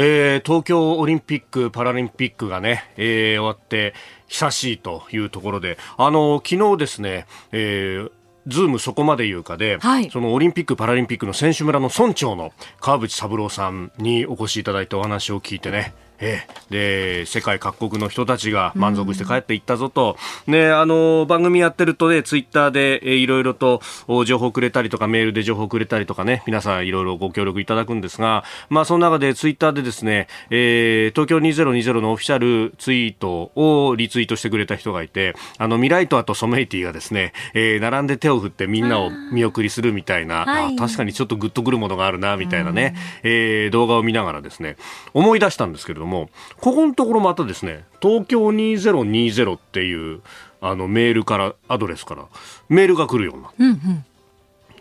えー、東京オリンピック・パラリンピックがね、えー、終わって久しいというところで、あの昨日ですね、えーズームそこまで言うかで、はい、そのオリンピック・パラリンピックの選手村の村長の川淵三郎さんにお越しいただいてお話を聞いてね、ええ、で世界各国の人たちが満足して帰っていったぞと、うん、ね、あの番組やってるとねツイッターで、えいろいろと情報くれたりとかメールで情報くれたりとかね皆さんいろいろご協力いただくんですが、まあ、その中でツイッターでですね、えー、東京2020のオフィシャルツイートをリツイートしてくれた人がいてあのミライトアとソメイティがですね、えー、並んで手を振ってみんなを見送りするみたいな、はい、確かにちょっとグッとくるものがあるなみたいなね、うん、えー、動画を見ながらですね思い出したんですけれどもも、ここのところまたですね、東京2020っていうあのメールから、アドレスからメールが来るようになって。うんうん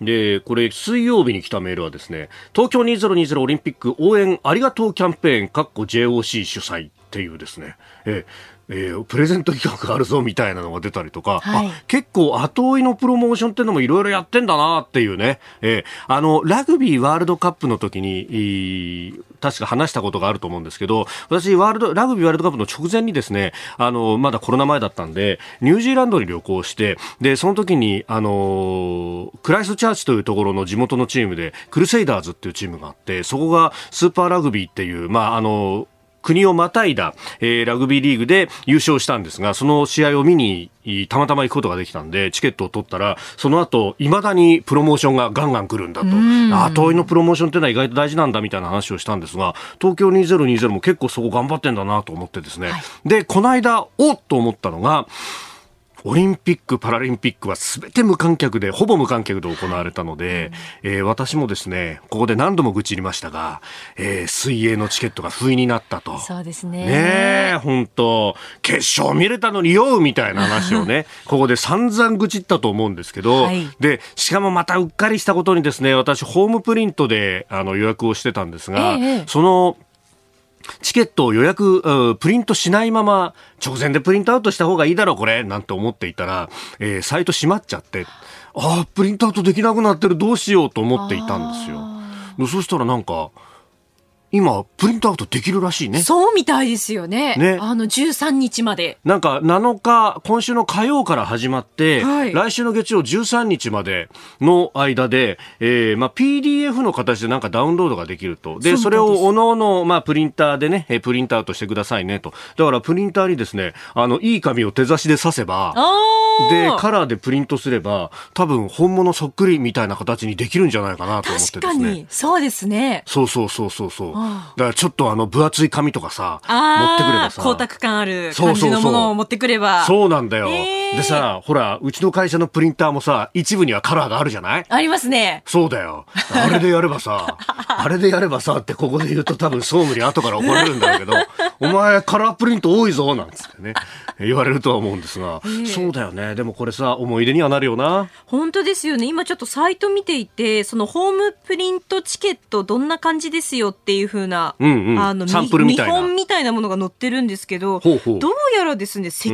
で、これ、水曜日に来たメールはですね、東京2020オリンピック応援ありがとうキャンペーン、かっこ JOC 主催っていうですね、ええー、プレゼント企画があるぞみたいなのが出たりとか、はい、結構後追いのプロモーションっていうのもいろいろやってんだなっていうね、えー、あの、ラグビーワールドカップの時に、確か話したことがあると思うんですけど、私、ワールド、ラグビーワールドカップの直前にですね、あの、まだコロナ前だったんで、ニュージーランドに旅行して、で、その時に、あの、クライストチャーチというところの地元のチームで、クルセイダーズっていうチームがあって、そこがスーパーラグビーっていう、まあ、あの、国をまたいだ、えー、ラグビーリーグで優勝したんですが、その試合を見にたまたま行くことができたんで、チケットを取ったら、その後、未だにプロモーションがガンガン来るんだと。後追いのプロモーションってのは意外と大事なんだみたいな話をしたんですが、東京2020も結構そこ頑張ってんだなと思ってですね。はい、で、この間、おっと思ったのが、オリンピック・パラリンピックはすべて無観客で、ほぼ無観客で行われたので、うん、えー、私もですね、ここで何度も愚痴りましたが、えー、水泳のチケットが不意になったと。そうですね。ねえ、本当決勝見れたのによみたいな話をね、ここで散々愚痴ったと思うんですけど、はい、で、しかもまたうっかりしたことにですね、私、ホームプリントであの予約をしてたんですが、ええ、その、チケットを予約、プリントしないまま、直前でプリントアウトした方がいいだろう、これ、なんて思っていたら、えー、サイト閉まっちゃって、ああ、プリントアウトできなくなってる、どうしようと思っていたんですよ。そしたらなんか、今、プリントアウトできるらしいね。そうみたいですよね。ね。あの、13日まで。なんか、7日、今週の火曜から始まって、はい、来週の月曜13日までの間で、えー、まあ、PDF の形でなんかダウンロードができると。で、それをおのおの、まあ、プリンターでね、プリントアウトしてくださいねと。だから、プリンターにですね、あの、いい紙を手差しで刺せば、で、カラーでプリントすれば、多分、本物そっくりみたいな形にできるんじゃないかなと思ってですね。確かに、そうですね。そうそうそうそうそう。だからちょっとあの分厚い紙とかさ、持ってくればさ。光沢感ある感じのものを持ってくれば。そうなんだよ。でさ、ほら、うちの会社のプリンターもさ、一部にはカラーがあるじゃない？ありますね。そうだよ。あれでやればさ、あれでやればさってここで言うと多分総務に後から怒られるんだけど、お前カラープリント多いぞなんつってね、言われるとは思うんですが、そうだよね。でもこれさ、思い出にはなるよな。本当ですよね。今ちょっとサイト見ていて、そのホームプリントチケットどんな感じですよっていうふうな、うんうん、あのサンプルみたいな。見本みたいなものが載ってるんですけど、どうやらですね、石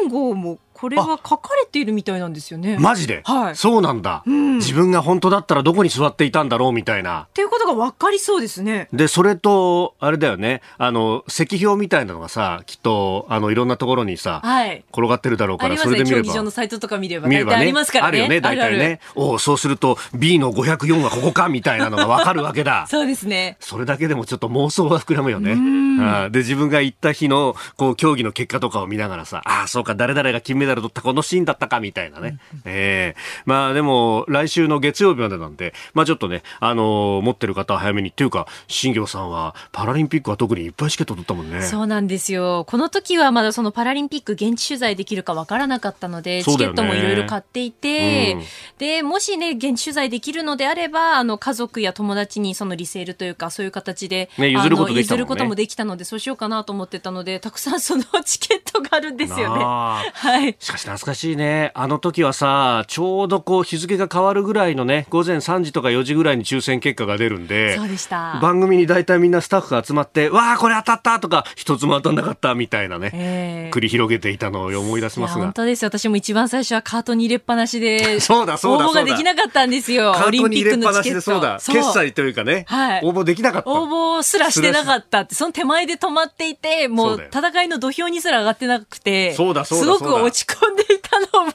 番号もこれは書かれているみたいなんですよね。マジで？はい。そうなんだ、うん、自分が本当だったらどこに座っていたんだろうみたいな。っていうことが分かりそうですね。で、それと、あれだよね、あの、石標みたいなのがさ、きっと、あの、いろんなところにさ、はい、転がってるだろうから、それで見れば。競技場のサイトとか見れば、見ればね。ありますからね。あるよね、大体ね。おそうすると、B の504はここかみたいなのが分かるわけだ。そうですね。それだけでもちょっと妄想は膨らむよね。で、自分が行った日の、こう、競技の結果とかを見ながらさ、ああ、そうか、誰々が金メダル取ったこのシーンだったかみたいなね。ええー、まあでも、来週の月曜日までなんで、まあちょっとね、あのー、持ってる方は早めにっていうか、新業さんはパラリンピックは特にいっぱいチケット取ったもんね。そうなんですよ。この時はまだそのパラリンピック現地取材できるかわからなかったので、チケットもいろいろ買っていて、うん、で、もしね、現地取材できるのであれば、あの、家族や友達にそのリセールというか、そういう形で、ね、譲ることできた、ね、譲ることもできたので、そうしようかなと思ってたので、たくさんそのチケットわるんですよね。はい。しかし懐かしいね。あの時はさ、ちょうどこう日付が変わるぐらいのね、午前3時とか4時ぐらいに抽選結果が出るんで、そうでした。番組に大体みんなスタッフが集まって、わあ、これ当たったとか、一つも当たんなかったみたいなね、えー、繰り広げていたのを思い出しますが。本当です私も一番最初はカートに入れっぱなしで、そうだそうだ応募ができなかったんですよ。オリンピックのチケット。そうだ。決済というかね、はい、応募できなかった。応募すらしてなかったって、その手前で止まっていて、もう戦いの土俵にすら上がってなくて、そうだそうだすごく落ち込んでいたのも。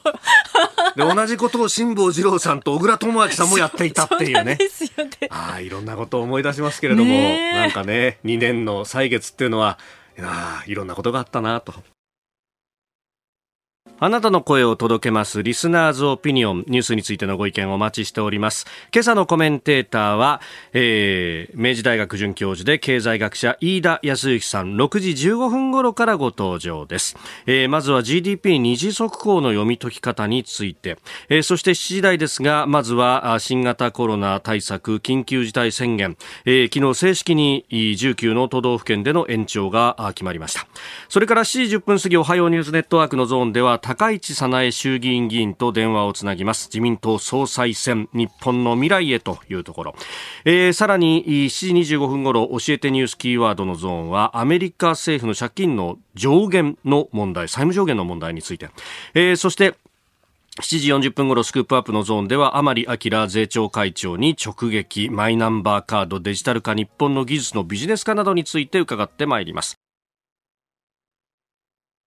で同じことを辛坊治郎さんと小倉智昭さんもやっていたっていうね。ですよね。ああ、いろんなことを思い出しますけれども、なんかね、2年の歳月っていうのは、いやいろんなことがあったなとあなたの声を届けますリスナーズオピニオンニュースについてのご意見をお待ちしております。今朝のコメンテーターは、えー、明治大学准教授で経済学者飯田康之さん6時15分頃からご登場です、えー、まずは GDP 二次速報の読み解き方について、えー、そして7時台ですがまずは新型コロナ対策緊急事態宣言、えー、昨日正式に19の都道府県での延長が決まりました。それから7時10分過ぎおはようニュースネットワークのゾーンでは高市早苗衆議院議員と電話をつなぎます。自民党総裁選日本の未来へというところ、えー、さらに7時25分ごろ教えてニュースキーワードのゾーンはアメリカ政府の借金の上限の問題債務上限の問題について、えー、そして7時40分ごろスクープアップのゾーンでは甘利明税調会長に直撃。マイナンバーカードデジタル化日本の技術のビジネス化などについて伺ってまいります。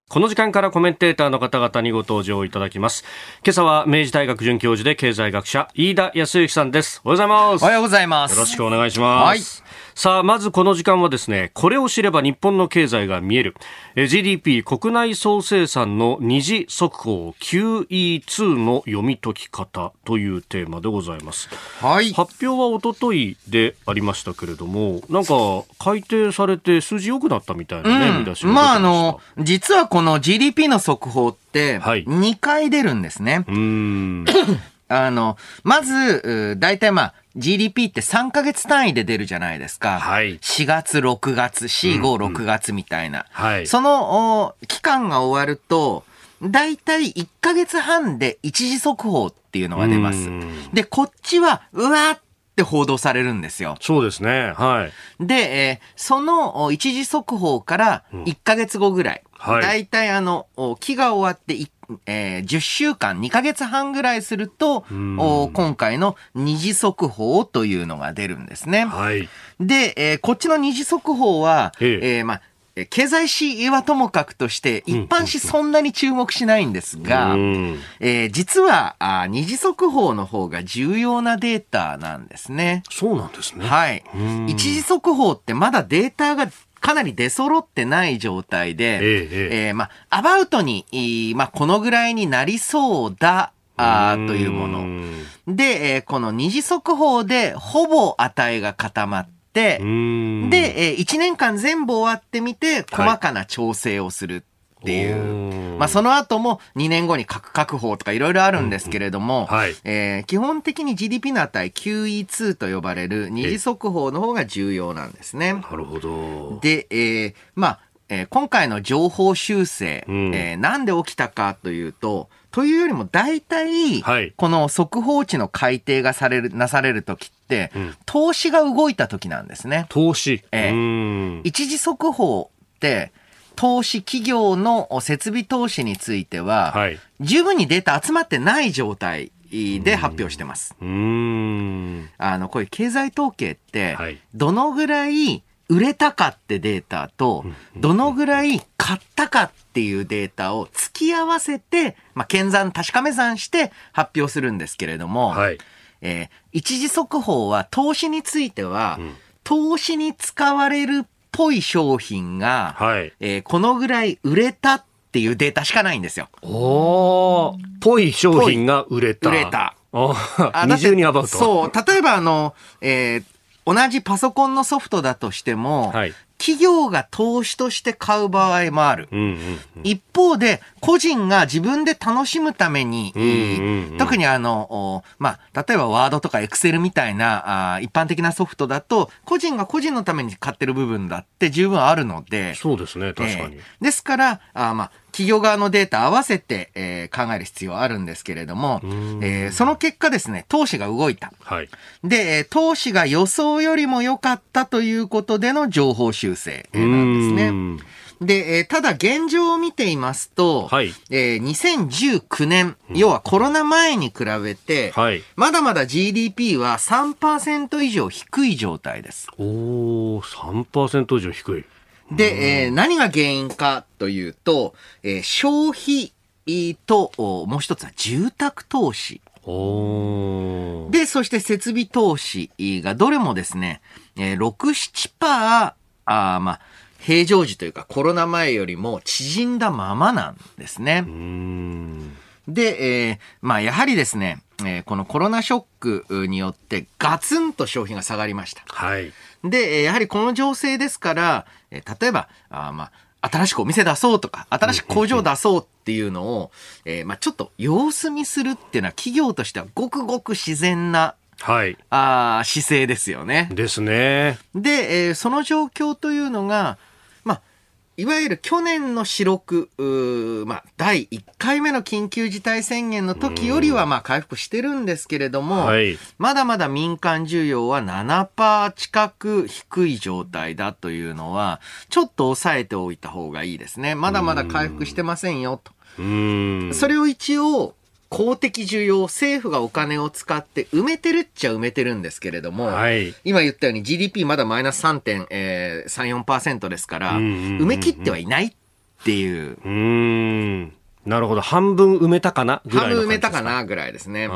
この時間からコメンテーターの方々にご登場いただきます。今朝は明治大学准教授で経済学者、飯田康之さんです。おはようございます。おはようございます。よろしくお願いします。はいさあ、まずこの時間はですね、これを知れば日本の経済が見える、GDP 国内総生産の二次速報 QE2 の読み解き方というテーマでございます。はい。発表はおとといでありましたけれども、なんか改定されて数字良くなったみたいなね、うん、見出しままあ、あの、実はこの GDP の速報って、2回出るんですね。はい、うん。あの、まず、大体まあ、GDP って3ヶ月単位で出るじゃないですか。はい。4月、6月、4、5、6月みたいな。はい。その、期間が終わると、大体1ヶ月半で一時速報っていうのが出ます。で、こっちは、うわって報道されるんですよ。そうですね。はい。で、えー、その一時速報から1ヶ月後ぐらい。うん、はい。大体あの、期が終わって1えー、10週間、2ヶ月半ぐらいすると、お今回の二次速報というのが出るんですね。はい。で、えー、こっちの二次速報は、ええー、まあ、経済史はともかくとして、一般紙そんなに注目しないんですが、えー、実はあ二次速報の方が重要なデータなんですね。そうなんですね。はい。一次速報ってまだデータがかなり出揃ってない状態で、えええー、まあ、アバウトに、まあ、このぐらいになりそうだ、あというもの。で、えー、この二次速報でほぼ値が固まって、で、えー、1年間全部終わってみて、細かな調整をする。っていう。まあその後も2年後に核確保とかいろいろあるんですけれども、はい、えー、基本的に GDP の値 QE2 と呼ばれる二次速報の方が重要なんですね。なるほど。で、えー、まあ、えー、今回の情報修正、うん、えー、なんで起きたかというと、というよりも大体、はい、この速報値の改定がされる、なされるときって、うん、投資が動いたときなんですね。投資。えー、一時速報って、投資企業の設備投資については、はい、十分にデータ集まってない状態で発表してます。あの、こういう経済統計って、どのぐらい売れたかってデータと、どのぐらい買ったかっていうデータを突き合わせて、まあ、検算、確かめ算して発表するんですけれども、はい、えー、一時速報は投資については、うん、投資に使われるぽい商品が、はい、えー、このぐらい売れたっていうデータしかないんですよ。おぽい商品が売れた。売れた。二重にアバウト。そう。例えばあの、えー、同じパソコンのソフトだとしても、はい、企業が投資として買う場合もある。うんうんうん、一方で、個人が自分で楽しむために、うんうんうん、特にあの、まあ、例えばワードとかエクセルみたいなあ一般的なソフトだと、個人が個人のために買ってる部分だって十分あるので。そうですね、確かに。えー、ですから、あまあ、企業側のデータ合わせて、えー、考える必要あるんですけれども、えー、その結果ですね、投資が動いた。はい、で、投資が予想よりも良かったということでの情報修正なんですね。で、えー、ただ現状を見ていますと、はい、えー、2019年、うん、要はコロナ前に比べて、はい、まだまだ GDP は3%以上低い状態です。おー、3%以上低い。で、えー、何が原因かというと、えー、消費と、もう一つは住宅投資。で、そして設備投資がどれもですね、えー、6、7%、あまあ、平常時というかコロナ前よりも縮んだままなんですね。で、えー、まあやはりですね、えー、このコロナショックによってガツンと消費が下がりました。はい。で、やはりこの情勢ですから、えー、例えば、あまあ、新しくお店出そうとか、新しく工場出そうっていうのを、えー、まあちょっと様子見するっていうのは企業としてはごくごく自然なはい。あ姿勢ですよね。ですね。で、えー、その状況というのが、いわゆる去年の四六、まあ、第1回目の緊急事態宣言の時よりは、まあ、回復してるんですけれども、はい、まだまだ民間需要は7%近く低い状態だというのは、ちょっと抑えておいた方がいいですね。まだまだ回復してませんよと。それを一応、公的需要、政府がお金を使って埋めてるっちゃ埋めてるんですけれども、はい、今言ったように GDP まだマイナス3.34%ですから、埋め切ってはいないっていう。うん。なるほど。半分埋めたかな？ぐらい半分埋めたかなぐらいですね。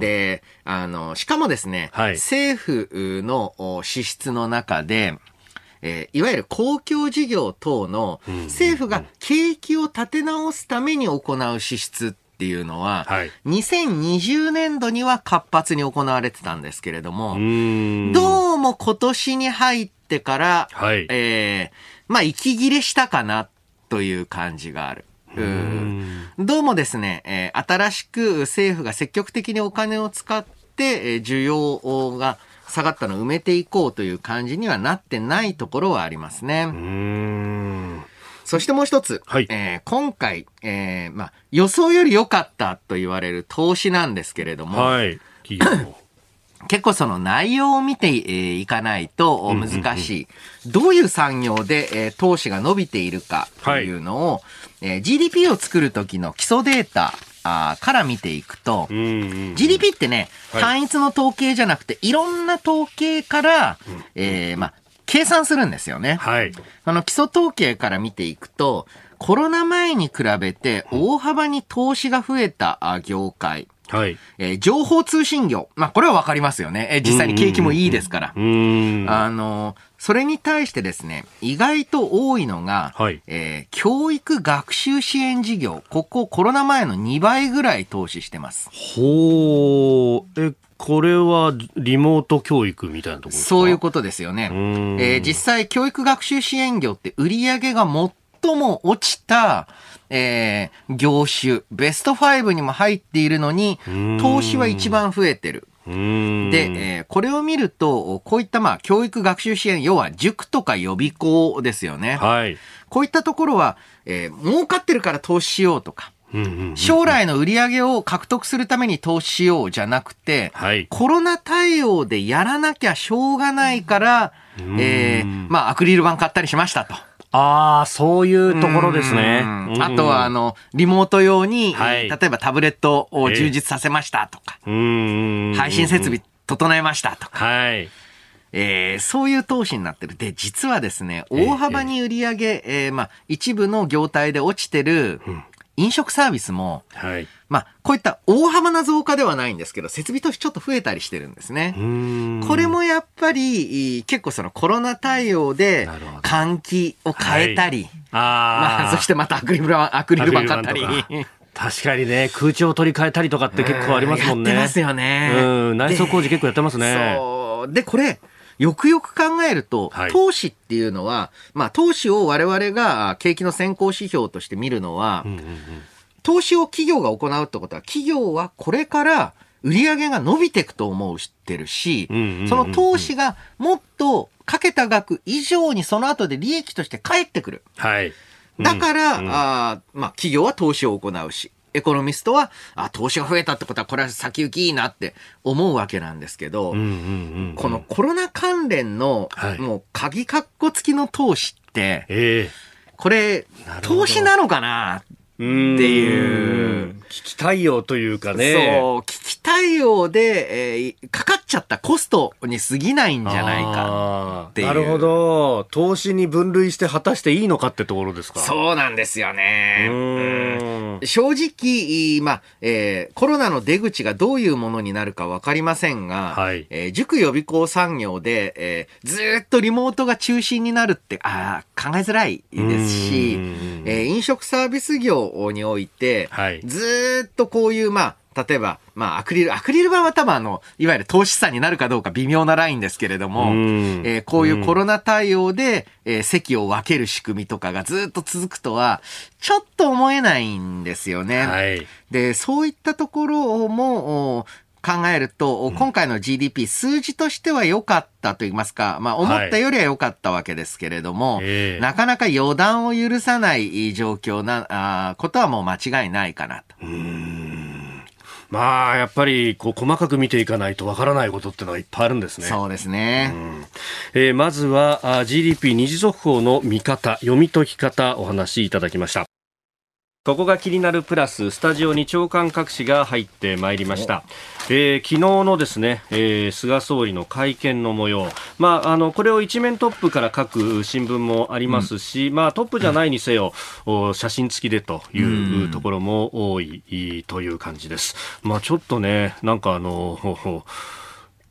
で、あの、しかもですね、はい、政府の支出の中で、えー、いわゆる公共事業等の政府が景気を立て直すために行う支出っていうのは、はい、2020年度には活発に行われてたんですけれども、どうも今年に入ってから、はい、えー、まあ、息切れしたかなという感じがある。うん。どうもですね、えー、新しく政府が積極的にお金を使って、えー、需要が下がったのを埋めていこうという感じにはなってないところはありますね。うんそしてもう一つ、はい、えー、今回、えー、まあ、予想より良かったと言われる投資なんですけれども、はい、結構その内容を見ていかないと難しい。どういう産業で投資が伸びているかというのを、はい、GDP を作る時の基礎データあから見ていくと、GDP ってね、単一の統計じゃなくて、いろんな統計から、えー、まあ、計算するんですよね。はい。あの、基礎統計から見ていくと、コロナ前に比べて大幅に投資が増えた業界。はい。えー、情報通信業。まあ、これはわかりますよね。えー、実際に景気もいいですから。うん。あの、それに対してですね、意外と多いのが、はい、えー、教育学習支援事業。ここコロナ前の2倍ぐらい投資してます。ほう。え、これはリモート教育みたいなところですか？そういうことですよね。えー、実際、教育学習支援業って売り上げが最も落ちた、えー、業種、ベスト5にも入っているのに、投資は一番増えてる。で、えー、これを見ると、こういったまあ教育学習支援、要は塾とか予備校ですよね。はい。こういったところは、えー、儲かってるから投資しようとか、将来の売り上げを獲得するために投資しようじゃなくて、はい、コロナ対応でやらなきゃしょうがないから、えー、まあ、アクリル板買ったりしましたと。ああ、そういうところですね。あとは、あの、リモート用に、はい、例えばタブレットを充実させましたとか、配信設備整えましたとか。はい。えー、そういう投資になってる。で、実はですね、大幅に売り上げ、えー、まあ、一部の業態で落ちてる、飲食サービスも、はい、まあ、こういった大幅な増加ではないんですけど、設備投資ちょっと増えたりしてるんですね。これもやっぱり、結構そのコロナ対応で、換気を変えたり、はい、あまあ、そしてまたアクリル板、アクリル板買ったり。確かにね、空調を取り替えたりとかって結構ありますもんね。やってますよね。うん、内装工事結構やってますね。そう。で、これ、よくよく考えると、はい、投資っていうのは、まあ、投資を我々が景気の先行指標として見るのは、うんうんうん、投資を企業が行うってことは、企業はこれから売り上げが伸びていくと思うってるし、うんうんうんうん、その投資がもっとかけた額以上にその後で利益として返ってくる。はい。だから、うん、あまあ、企業は投資を行うし、エコノミストは、あ、投資が増えたってことは、これは先行きいいなって思うわけなんですけど、このコロナ関連の、もう、鍵括弧付きの投資って、えー、これ、投資なのかなっていう。危機対応というかね。そう、危機対応で、えー、かかっちゃったコストに過ぎないんじゃないかっていう。なるほど。投資に分類して果たしていいのかってところですか。そうなんですよね。うん正直、まあ、えー、コロナの出口がどういうものになるかわかりませんが、はい、えー、塾予備校産業で、えー、ずっとリモートが中心になるって、あ考えづらいですし、えー、飲食サービス業において、はい、ずっとこういう、まあ、例えば、まあ、アクリル、アクリル板は多分あの、いわゆる投資産になるかどうか微妙なラインですけれども、えー、こういうコロナ対応で、えー、席を分ける仕組みとかがずっと続くとは、ちょっと思えないんですよね。はい、で、そういったところも、考えると、今回の GDP、数字としては良かったと言いますか、まあ、思ったよりは良かったわけですけれども、はいえ。ー、なかなか予断を許さない状況な、あことはもう間違いないかなと。まあ、やっぱり、こう、細かく見ていかないとわからないことってのはいっぱいあるんですね。そうですね。うん、えー、まずは、GDP 二次速報の見方、読み解き方、お話しいただきました。ここが気になるプラススタジオに長官各紙が入ってまいりました、えー、昨日のですね、えー、菅総理の会見の模様、まあ、あのこれを一面トップから書く新聞もありますし、うん、まあ、トップじゃないにせよ、うん、写真付きでというところも多いという感じです、まあ、ちょっとねなんかあの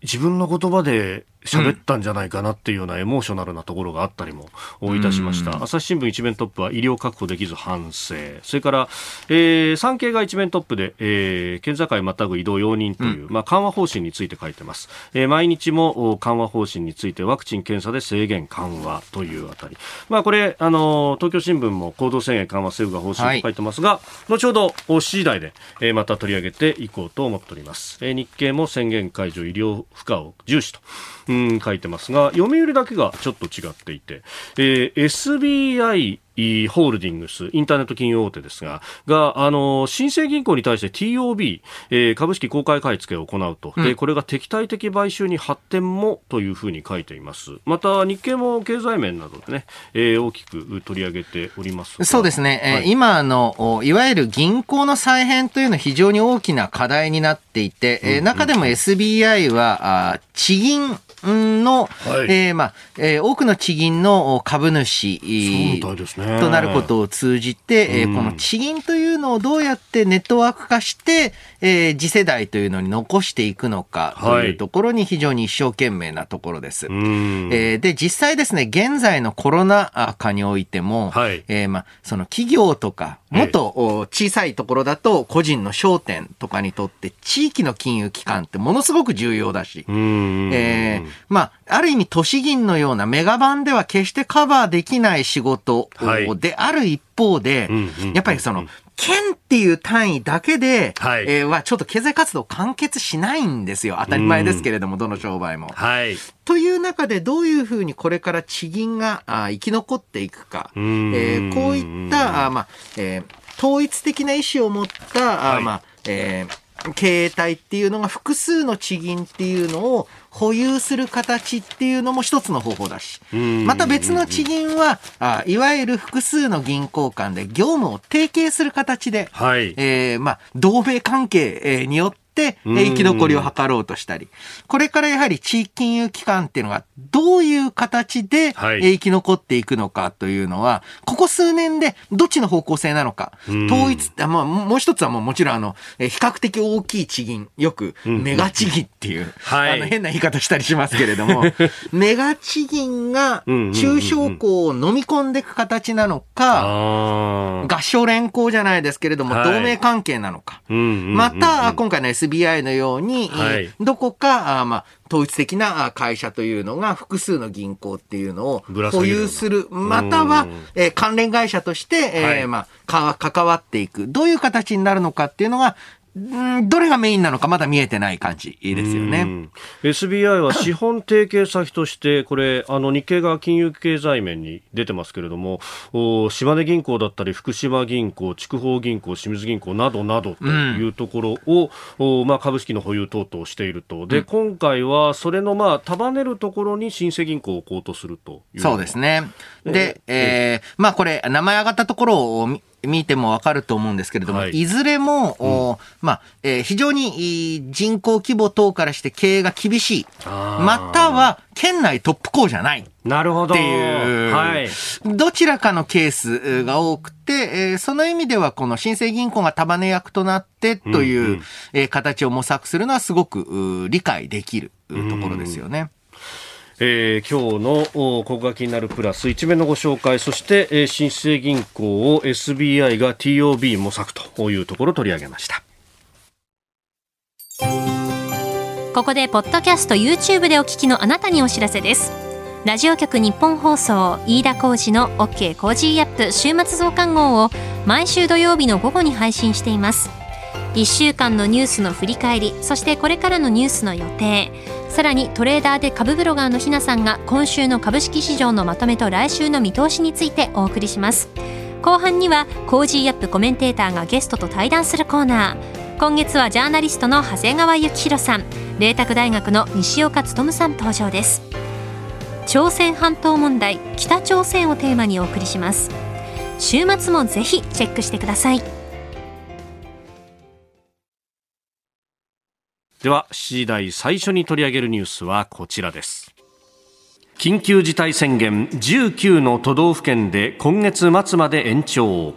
自分の言葉で喋ったんじゃないかなっていうようなエモーショナルなところがあったりもいたしました。朝日新聞一面トップは医療確保できず反省。それから、えー、産経が一面トップで、えー、県境またぐ移動容認という、うん、まあ、緩和方針について書いてます。えー、毎日も緩和方針についてワクチン検査で制限緩和というあたり。まあ、これ、あの、東京新聞も行動制限緩和政府が方針と書いてますが、はい、後ほど7時台で、えー、また取り上げていこうと思っております。えー、日経も宣言解除医療負荷を重視と。うん書いてますが、読売だけがちょっと違っていて、えー、SBI ホールディングス、インターネット金融大手ですが、が、あの、新生銀行に対して TOB、えー、株式公開買い付けを行うと、うん、で、これが敵対的買収に発展もというふうに書いています。また、日経も経済面などでね、えー、大きく取り上げておりますそうですね。はい、今、の、いわゆる銀行の再編というのは非常に大きな課題になっていて、うんうん、中でも SBI は、あ地銀の、はい、えー、まあ、えー、多くの地銀の株主となることを通じて、えー、この地銀というのをどうやってネットワーク化して、えー、次世代というのに残していくのかというところに非常に一生懸命なところです。はい、えー、で、実際ですね、現在のコロナ禍においても、はい、えー、まあ、その企業とか、もっと小さいところだと個人の商店とかにとって地域の金融機関ってものすごく重要だし、えー、まあ、ある意味都市銀のようなメガバンでは決してカバーできない仕事である一方で、やっぱりその、県っていう単位だけで、はい、えー、はちょっと経済活動完結しないんですよ。当たり前ですけれども、どの商売も。はい。という中でどういうふうにこれから地銀があ生き残っていくか、えー、こういったあ、まあえー、統一的な意思を持った、あまあえー、経営体っていうのが複数の地銀っていうのを保有する形っていうのも一つの方法だし、また別の地銀は、あいわゆる複数の銀行間で業務を提携する形で、はい、えー、まあ、同盟関係によって、生き残りを図ろうとしたり、これからやはり地域金融機関っていうのがどういう形で生き残っていくのかというのは、ここ数年でどっちの方向性なのか、統一、まあ、もう一つはもうもちろんあの、比較的大きい地銀、よくメガ地銀っていう、あの変な言い方したりしますけれども、メガ地銀が中小校を飲み込んでいく形なのか、合唱連行じゃないですけれども、同盟関係なのか、また、今回の SBI のように、どこか、あまあ、統一的な会社というのが複数の銀行っていうのを保有する、または、えー、関連会社として、えー、まあ、か、関わっていく。どういう形になるのかっていうのが、どれがメインなのかまだ見えてない感じですよね。SBI は資本提携先として、これ、あの日経が金融経済面に出てますけれども、島根銀行だったり、福島銀行、筑豊銀行、清水銀行などなどというところを、うん、まあ、株式の保有等々していると。で、今回はそれのまあ束ねるところに新生銀行を置こうとするとそうですね。で、えー、まあこれ、名前上がったところを見てもわかると思うんですけれども、はい、いずれも、うん、まあ、えー、非常に人口規模等からして経営が厳しい。または、県内トップ校じゃない。なるほど。っていう、はい、どちらかのケースが多くて、えー、その意味ではこの新生銀行が束ね役となってという、うんうん、えー、形を模索するのはすごく理解できるところですよね。えー、今日のここが気になるプラス一面のご紹介そして、えー、新生銀行を SBI が TOB 模索というところを取り上げました。ここでポッドキャスト YouTube でお聞きのあなたにお知らせです。ラジオ局日本放送飯田浩司の OK コージーアップ週末増刊号を毎週土曜日の午後に配信しています。1週間のニュースの振り返りそしてこれからのニュースの予定さらにトレーダーで株ブロガーのひなさんが今週の株式市場のまとめと来週の見通しについてお送りします。後半には Cozy up コメンテーターがゲストと対談するコーナー。今月はジャーナリストの長谷川幸洋さん。麗澤大学の西岡努さん登場です。朝鮮半島問題北朝鮮をテーマにお送りします。週末もぜひチェックしてください。では7時台最初に取り上げるニュースはこちらです。緊急事態宣言19の都道府県で今月末まで延長。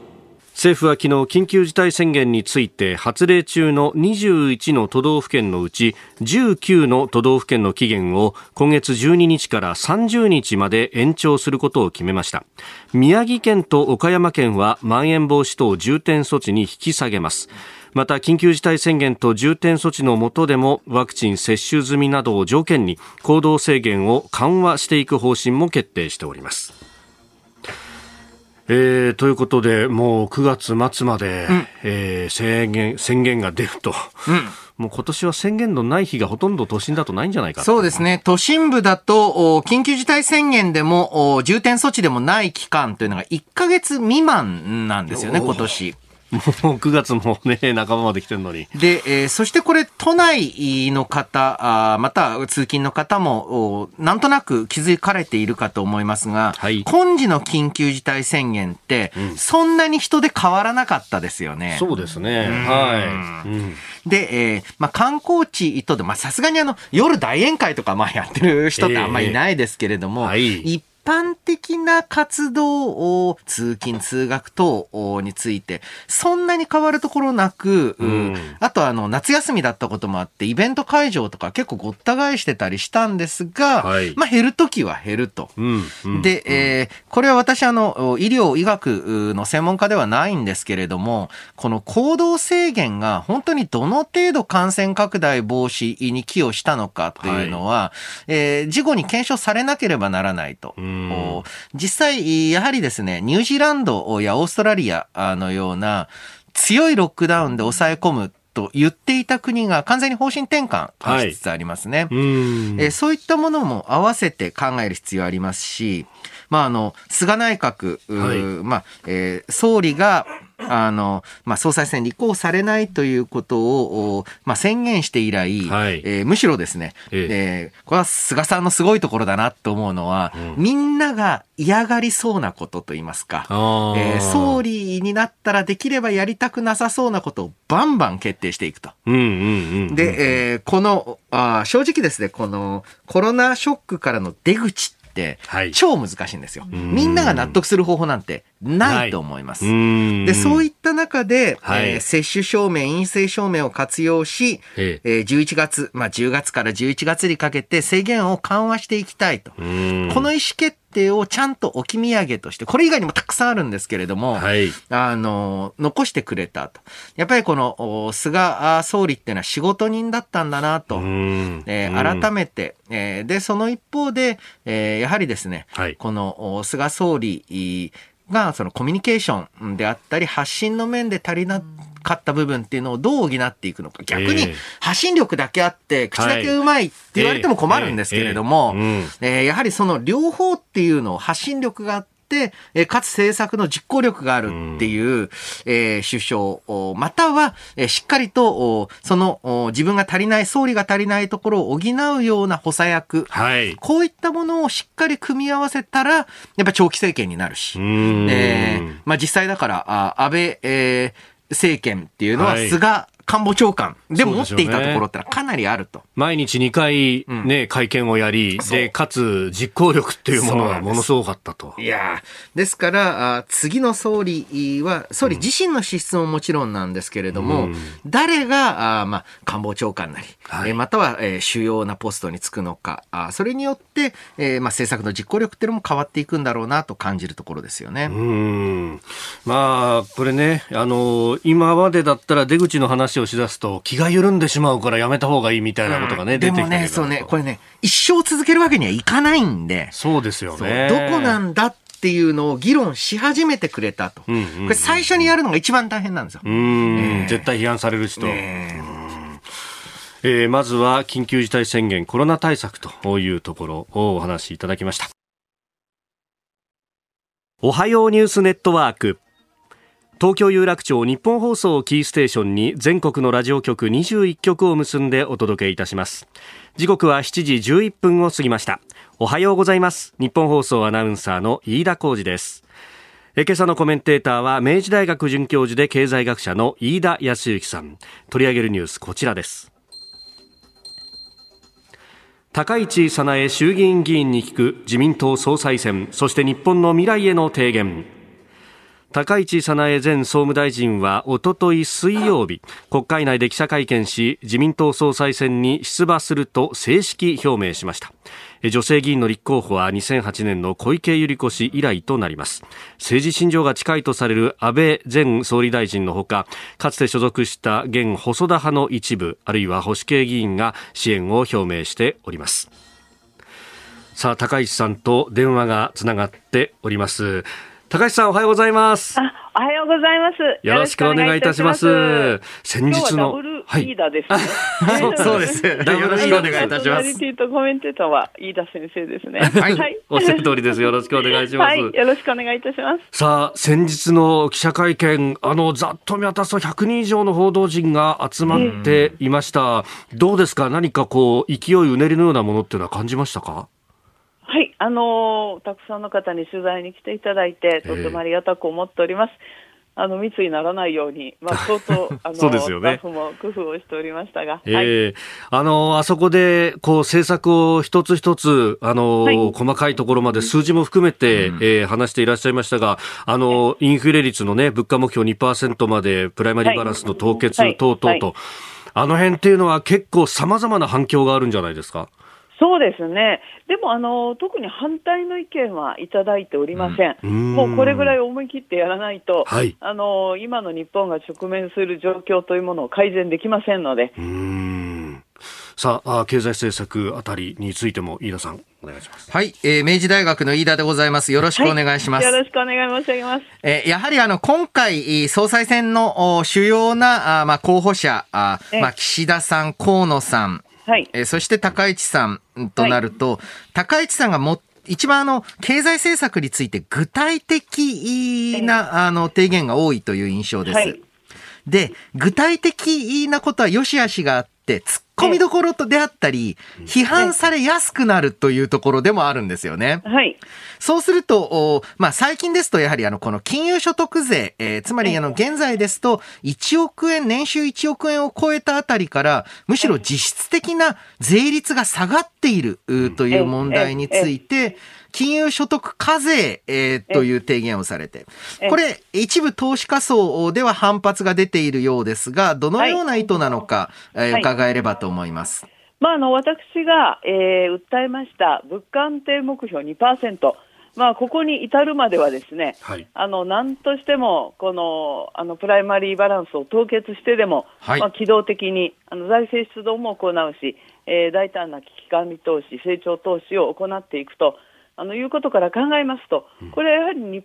政府は昨日緊急事態宣言について発令中の21の都道府県のうち19の都道府県の期限を今月12日から30日まで延長することを決めました。宮城県と岡山県はまん延防止等重点措置に引き下げます。また緊急事態宣言と重点措置の下でもワクチン接種済みなどを条件に行動制限を緩和していく方針も決定しております。えー、ということで、もう9月末まで、うん、えー、宣言宣言が出ると、うん、もう今年は宣言のない日がほとんど都心だとないんじゃないかそうですね、都心部だと、緊急事態宣言でも、重点措置でもない期間というのが1か月未満なんですよね、今年。もう9月もね、半ばまで来てるのに。で、えー、そしてこれ、都内の方、あまた通勤の方も、なんとなく気づかれているかと思いますが、はい、今時の緊急事態宣言って、うん、そんなに人で変わらなかったですよね。そうですね。はい。うん、で、えー、まあ、観光地とで、まあ、さすがにあの、夜大宴会とか、まあ、やってる人ってあんまりいないですけれども、えーはい、一般的な活動を通勤通学等についてそんなに変わるところなく、うん、あとあの夏休みだったこともあってイベント会場とか結構ごった返してたりしたんですが、はい、まあ減るときは減ると。うんうん、で、えー、これは私あの医療医学の専門家ではないんですけれどもこの行動制限が本当にどの程度感染拡大防止に寄与したのかというのは、はい、えー、事後に検証されなければならないと。うん実際、やはりですね、ニュージーランドやオーストラリアのような強いロックダウンで抑え込むと言っていた国が完全に方針転換しつつありますね。はい、えそういったものも合わせて考える必要ありますし、まあ、あの、菅内閣、はい、まあ、えー、総理が、あの、まあ、総裁選立候補されないということを、まあ、宣言して以来、はい、えー、むしろですね、ええ。ー、これは菅さんのすごいところだなと思うのは、うん、みんなが嫌がりそうなことといいますか、えー、総理になったらできればやりたくなさそうなことをバンバン決定していくと。で、えー、このあ、正直ですね、このコロナショックからの出口って超難しいんですよ。みんなが納得する方法なんてない。と思います。で、そういった中で、はい、えー、接種証明、陰性証明を活用し、えー、11月、まあ10月から11月にかけて制限を緩和していきたいと。この意思決定をちゃんと置き土産として、これ以外にもたくさんあるんですけれども、はい、あの、残してくれたと。やっぱりこの、菅総理っていうのは仕事人だったんだなと、えー、改めて、えー、で、その一方で、えー、やはりですね、はい、この菅総理がそのコミュニケーションであったり発信の面で足りなかった部分っていうのをどう補っていくのか。逆に発信力だけあって、口だけうまいって言われても困るんですけれども、えやはりその両方っていうのを発信力があって、えかつ政策の実行力があるっていう、うん、えー、首相、または、えー、しっかりと、その、自分が足りない、総理が足りないところを補うような補佐役、はい、こういったものをしっかり組み合わせたら、やっぱ長期政権になるし、えー、まあ実際だから、あ安倍、えー、政権っていうのは菅官房長官でも持っていたところってのはかなりあると。毎日2回ね、うん、会見をやり、で、かつ実行力っていうものがものすごかったと。いやですから、あ次の総理は、総理自身の資質ももちろんなんですけれども、うん、誰が、あまあ、官房長官なり、はい、えまたは、えー、主要なポストに就くのか、あそれによって、えー、まあ、政策の実行力っていうのも変わっていくんだろうなと感じるところですよね。うん。まあ、これね、あの、今までだったら出口の話をしだすと気が緩んでしまうからやめた方がいいみたいなことがね、うん、出てきて、ね、そうね、これね、一生続けるわけにはいかないんで。そうですよね。どこなんだっていうのを議論し始めてくれたと。うんうんうん、これ最初にやるのが一番大変なんですよ。うん、えー、絶対批判される人。えー、まずは緊急事態宣言コロナ対策というところをお話しいただきました。おはようニュースネットワーク。東京有楽町日本放送キーステーションに全国のラジオ局21局を結んでお届けいたします。時刻は7時11分を過ぎました。おはようございます。日本放送アナウンサーの飯田浩二です。今朝のコメンテーターは明治大学准教授で経済学者の飯田康之さん。取り上げるニュースこちらです。高市早苗衆議院議員に聞く自民党総裁選そして日本の未来への提言。高市早苗前総務大臣はおととい水曜日国会内で記者会見し自民党総裁選に出馬すると正式表明しました。女性議員の立候補は2008年の小池百合子氏以来となります。政治信条が近いとされる安倍前総理大臣のほかかつて所属した現細田派の一部あるいは保守系議員が支援を表明しております。さあ高市さんと電話がつながっております。高橋さんおはようございます。おはようございます。よろしくお願いいたします。先日の。はい。飯田ですね。そうです。よろしくお願いいたします。とコメンテーターは飯田先生ですね。はい。おっしゃる通りです。よろしくお願いします。はい。よろしくお願いいたします。さあ、先日の記者会見、あの、ざっと見渡すと100人以上の報道陣が集まっていました。どうですか？何かこう、勢いうねりのようなものっていうのは感じましたか？はい、あのー、たくさんの方に取材に来ていただいて、とてもありがたく思っております。あの密にならないように、まあ、相当、あの、そうですよね、スタッフも工夫をしておりましたが、えー、はい、あの、あそこで、こう、政策を一つ一つ、あの、はい、細かいところまで数字も含めて、うん、えー、話していらっしゃいましたが、あの、インフレ率のね、物価目標2%まで、プライマリーバランスの凍結等々と、あの辺っていうのは結構様々な反響があるんじゃないですか？そうですね、でもあの特に反対の意見はいただいておりません、うん、もうこれぐらい思い切ってやらないと、はい、あの今の日本が直面する状況というものを改善できませんので。さあ、経済政策あたりについても、飯田さん、お願いします。はい、えー、明治大学の飯田でございます。よろしくお願いします。はい、よろしくお願い申し上げます。えー、やはりあの、今回、総裁選の主要な、あまあ、候補者、あまあ、岸田さん、河野さん、はい。えー、そして高市さんとなると、はい、高市さんがも一番あの、経済政策について具体的な、あの、提言が多いという印象です。はい、で、具体的なことは良し悪しがあって、突っ込みどころとであったり、批判されやすくなるというところでもあるんですよね。はい。そうすると、まあ、最近ですと、やはりあの、この金融所得税、えー、つまりあの、現在ですと、1億円、年収1億円を超えたあたりから、むしろ実質的な税率が下がっているという問題について、金融所得課税、えー、という提言をされて、これ、一部投資家層では反発が出ているようですが、どのような意図なのか、はい、えー、伺えればと思います。まあ、あの私が、えー、訴えました物価安定目標2%。まあ、ここに至るまではですね、はい、あの何としてもこのあのプライマリーバランスを凍結してでも、はい、まあ、機動的にあの財政出動も行うし、えー、大胆な危機管理投資、成長投資を行っていくとあのいうことから考えますと、これはやはり2%、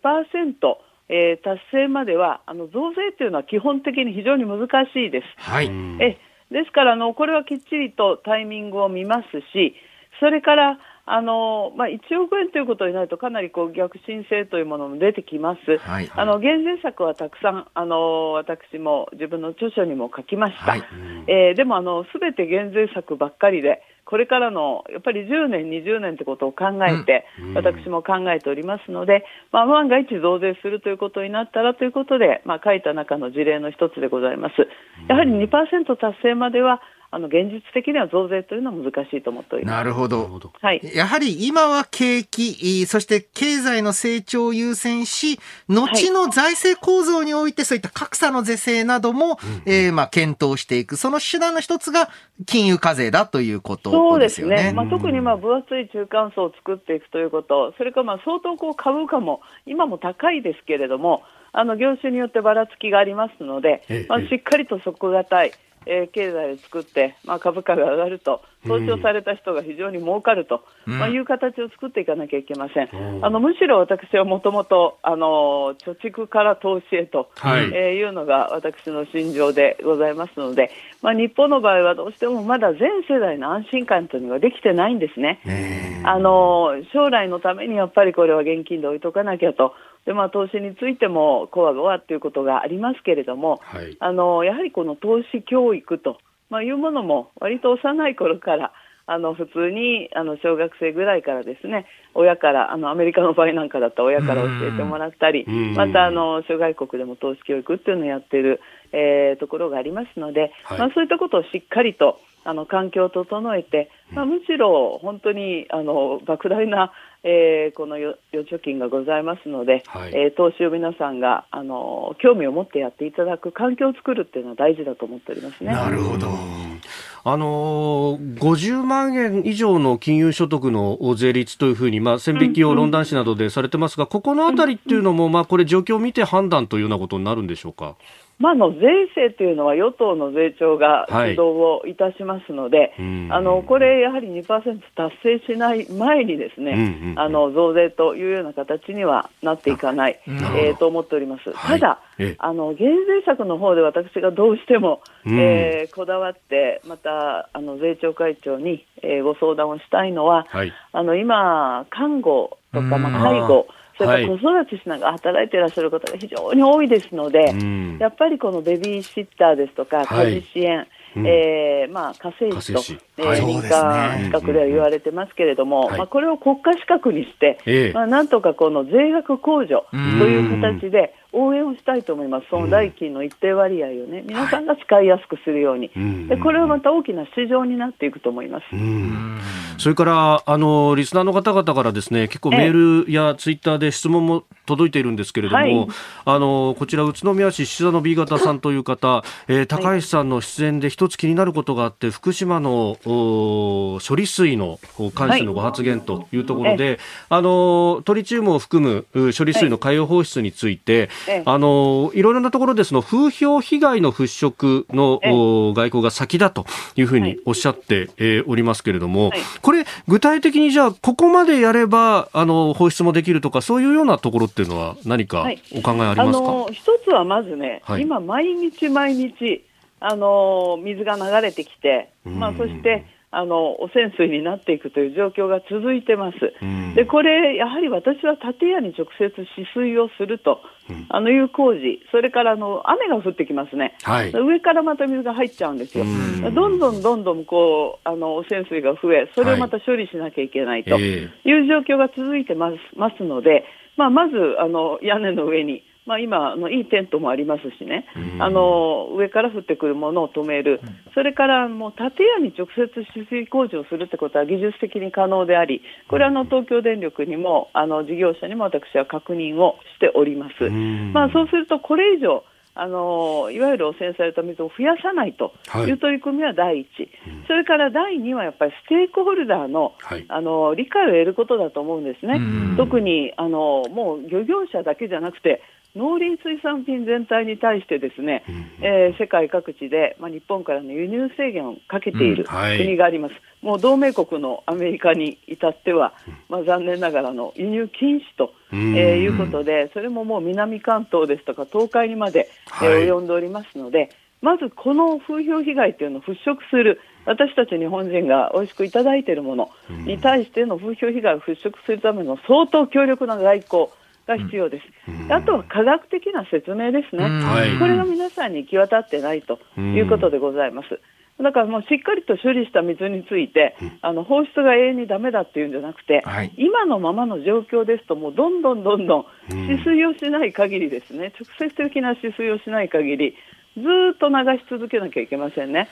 えー、達成まではあの増税というのは基本的に非常に難しいです。はい、えですからあの、これはきっちりとタイミングを見ますし、それからあのまあ、1億円ということになると、かなりこう逆進性というものも出てきます、はい。はい、あの減税策はたくさんあの、私も自分の著書にも書きました、はい、えー、でもすべて減税策ばっかりで、これからのやっぱり10年、20年ということを考えて、うん、私も考えておりますので、まあ、万が一増税するということになったらということで、まあ、書いた中の事例の一つでございます。やはり2%達成まではあの現実的には増税というのは難しいと思っております。なるほど。はい。やはり今は景気、そして経済の成長を優先し、後の財政構造においてそういった格差の是正なども、はい、えー、まあ検討していく。その手段の一つが金融課税だということですよね。そうですね。まあ、特にまあ分厚い中間層を作っていくということ、それからまあ相当こう株価も今も高いですけれども、あの業種によってばらつきがありますので、まあ、しっかりと底堅い、えー、経済を作って、まあ、株価が上がると、投資をされた人が非常に儲かると、うん、まあ、いう形を作っていかなきゃいけません。うん、あのむしろ私はもともと貯蓄から投資へと、はい、えー、いうのが私の心情でございますので、まあ、日本の場合はどうしてもまだ全世代の安心感というのができてないんですね。あの将来のためにやっぱりこれは現金で置いとかなきゃと。でまあ、投資についてもこわごわということがありますけれども、はい、あのやはりこの投資教育と、まあ、いうものも割と幼い頃からあの普通にあの小学生ぐらいからですね親からあのアメリカの場合なんかだったら親から教えてもらったりまたあの諸外国でも投資教育っていうのをやっている、えー、ところがありますので、はい、まあ、そういったことをしっかりとあの環境を整えて、まあ、むしろ本当にあの莫大な、えー、この預貯金がございますので、はい、えー、投資を皆さんがあの興味を持ってやっていただく環境を作るっていうのは大事だと思っておりますね。なるほど。あのー、50万円以上の金融所得の税率というふうに、まあ、線引きを論壇誌などでされてますが、ここのあたりっていうのも、まあ、これ、状況を見て判断というようなことになるんでしょうか？まあ、の税制というのは与党の税調が主導をいたしますので、はい、あのこれ、やはり2%達成しない前にですね、うんうんうん、あの増税というような形にはなっていかない、えー、と思っております。はい、ただ、あの減税策の方で私がどうしても、うん、えー、こだわって、またあの税調会長に、えー、ご相談をしたいのは、はい、あの今、看護とか、まあ、介護、それから子育てしながら働いていらっしゃる方が非常に多いですので、はい、やっぱりこのベビーシッターですとか、家事支援、はいうん、えー、まあ、火星師と、えー、民間資格では言われてますけれども、まあ、これを国家資格にして、まあ、なんとかこの税額控除という形で、応援をしたいと思います、その代金の一定割合をね、皆さんが使いやすくするように、でこれはまた大きな市場になっていくと思います。それからあのリスナーの方々からですね結構メールやツイッターで質問も届いているんですけれども、はい、あのこちら宇都宮市七座の B 型さんという方、えー、高橋さんの出演で一つ気になることがあって福島の処理水の関してのご発言というところで、はい、あのトリチウムを含む処理水の海洋放出について、あのいろいろなところでその風評被害の払拭の外交が先だというふうにおっしゃって、えおりますけれども、これ具体的にじゃあここまでやればあの放出もできるとかそういうようなところっていうのは何かお考えありますか、はい、一つはまずね、はい、今毎日毎日あの水が流れてきて、まあ、そしてあの汚染水になっていくという状況が続いてます、うん、でこれ、やはり私は建屋に直接止水をすると、うん、あのいう工事、それからあの雨が降ってきますね、はい、上からまた水が入っちゃうんですよ、うん、どんどんどんどんこうあの汚染水が増え、それをまた処理しなきゃいけないという状況が続いてますますので、まあ、まずあの屋根の上にまあ、今あの、いいテントもありますしね、あの上から降ってくるものを止める、それからもう建屋に直接止水工事をするってことは技術的に可能であり、これはあの東京電力にもあの事業者にも私は確認をしております。まあ、そうするとこれ以上あのいわゆる汚染された水を増やさないとい。う取り組みは第一、はい、それから第二はやっぱりステークホルダーのはい、あの理解を得ることだと思うんですね、特にあのもう漁業者だけじゃなくて、農林水産品全体に対してですね、うん、えー、世界各地で、まあ、日本からの輸入制限をかけている国があります、うんはい、もう同盟国のアメリカに至っては、まあ、残念ながらの輸入禁止と、えー、いうことで、それももう南関東ですとか東海にまで、えー、及んでおりますので、まずこの風評被害というのを払拭する、私たち日本人が美味しくいただいているものに対しての風評被害を払拭するための相当強力な外交、が必要です、うん、あとは科学的な説明ですね、これが皆さんに行き渡ってないということでございます。だからもうしっかりと処理した水について、あの放出が永遠にだめだっていうんじゃなくて、はい、今のままの状況ですと、もうどんどんどんどん止水をしない限りですね、直接的な止水をしない限り、ずっと流し続けなきゃいけませんね。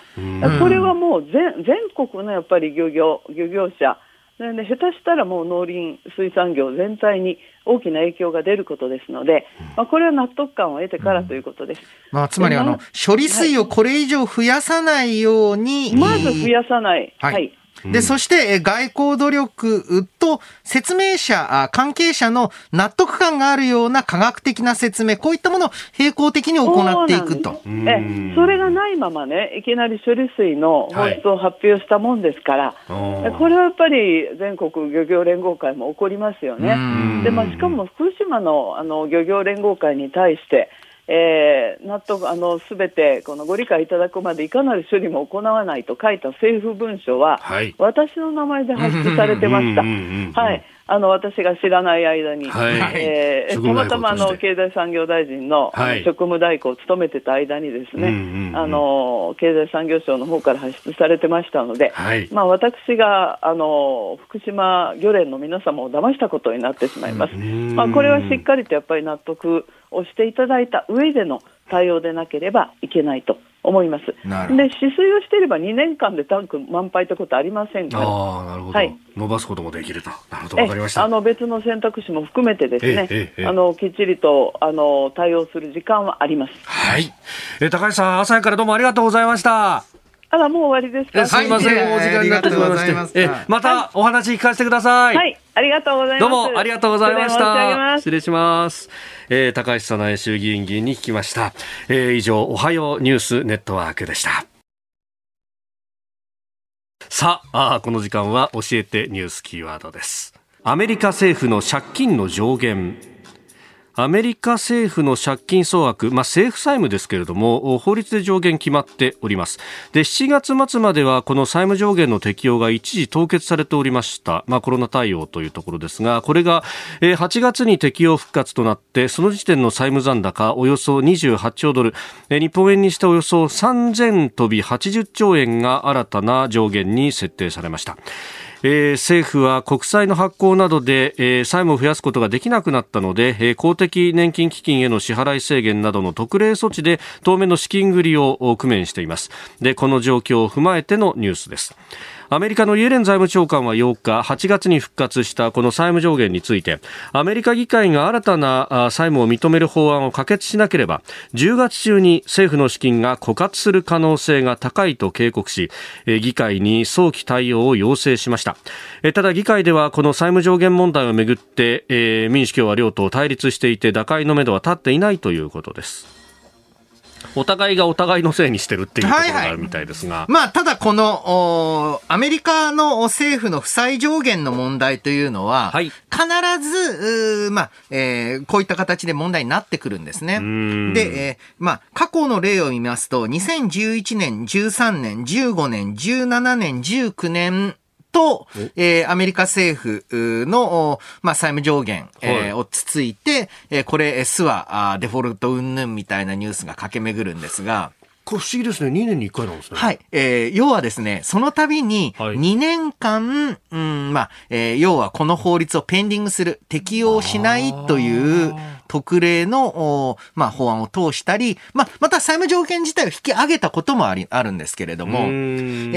これはもう全全国のやっぱり漁業漁業者、で下手したらもう農林水産業全体に大きな影響が出ることですので、まあ、これは納得感を得てからということです。まあ、つまりあの、処理水をこれ以上増やさないように、はい、まず増やさない。はい、はいで、そして、外交努力と説明者、関係者の納得感があるような科学的な説明、こういったものを並行的に行っていくと。え、それがないままね、いきなり処理水の放出を発表したもんですから、はい、これはやっぱり全国漁業連合会も起こりますよね。で、まあ、しかも福島のあの漁業連合会に対して、えー、納得あのすべてこのご理解いただくまでいかなる処理も行わないと書いた政府文書は、はい、私の名前で発出されてました。はい、あの私が知らない間に、はい。えー、たまたまあの経済産業大臣の,、はい、職務代行を務めてた間にですね、あの経済産業省の方から発出されてましたので、はい、まあ、私があの福島漁連の皆様を騙したことになってしまいます。まあ、これはしっかりとやっぱり納得をしていただいた上での対応でなければいけないと思います。で、止水をしていれば2年間でタンク満杯ってことありませんから。ああ、なるほど。はい。伸ばすこともできると。なるほど、わかりました。あの、別の選択肢も含めてですね、あの、きっちりと、あの、対応する時間はあります。はい。え高橋さん、朝からどうもありがとうございました。あら、もう終わりですか？すみません、お時間になってしまいまして。またお話聞かせてください。はい、ありがとうございます。どうもありがとうございました。失礼します。えー、高橋早苗衆議院議員に聞きました。えー、以上、おはようニュースネットワークでした。さあ、あこの時間は教えてニュースキーワードです。アメリカ政府の借金の上限。アメリカ政府の借金総額、まあ、政府債務ですけれども法律で上限決まっております。で7月末まではこの債務上限の適用が一時凍結されておりました、まあ、コロナ対応というところですがこれが8月に適用復活となってその時点の債務残高およそ28兆ドル。日本円にしておよそ3000飛び80兆円が新たな上限に設定されました。えー、政府は国債の発行などで、えー、債務を増やすことができなくなったので、えー、公的年金基金への支払い制限などの特例措置で当面の資金繰りを工面しています。でこの状況を踏まえてのニュースです。アメリカのイエレン財務長官は8日、8月に復活したこの債務上限について、アメリカ議会が新たな債務を認める法案を可決しなければ、10月中に政府の資金が枯渇する可能性が高いと警告し、議会に早期対応を要請しました。ただ議会ではこの債務上限問題をめぐって、民主共和両党対立していて打開のめどは立っていないということです。お互いがお互いのせいにしてるっていうところがあるみたいですが。はいはい、まあ、ただこの、アメリカの政府の負債上限の問題というのは、はい、必ず、まあ、えー、こういった形で問題になってくるんですね。で、えー、まあ、過去の例を見ますと、2011年、13年、15年、17年、19年、と、えー、アメリカ政府の、まあ、債務上限、えー、をつついて、えー、これ、スはデフォルト云々みたいなニュースが駆け巡るんですが、これ不思議ですね。2年に1回なんですね。はい。えー、要はですね、その度に、2年間、はい、うん、まあ、えー、要はこの法律をペンディングする、適用しないという、特例の、まあ、法案を通したり、まあ、また債務条件自体を引き上げたこともあり、あるんですけれども、え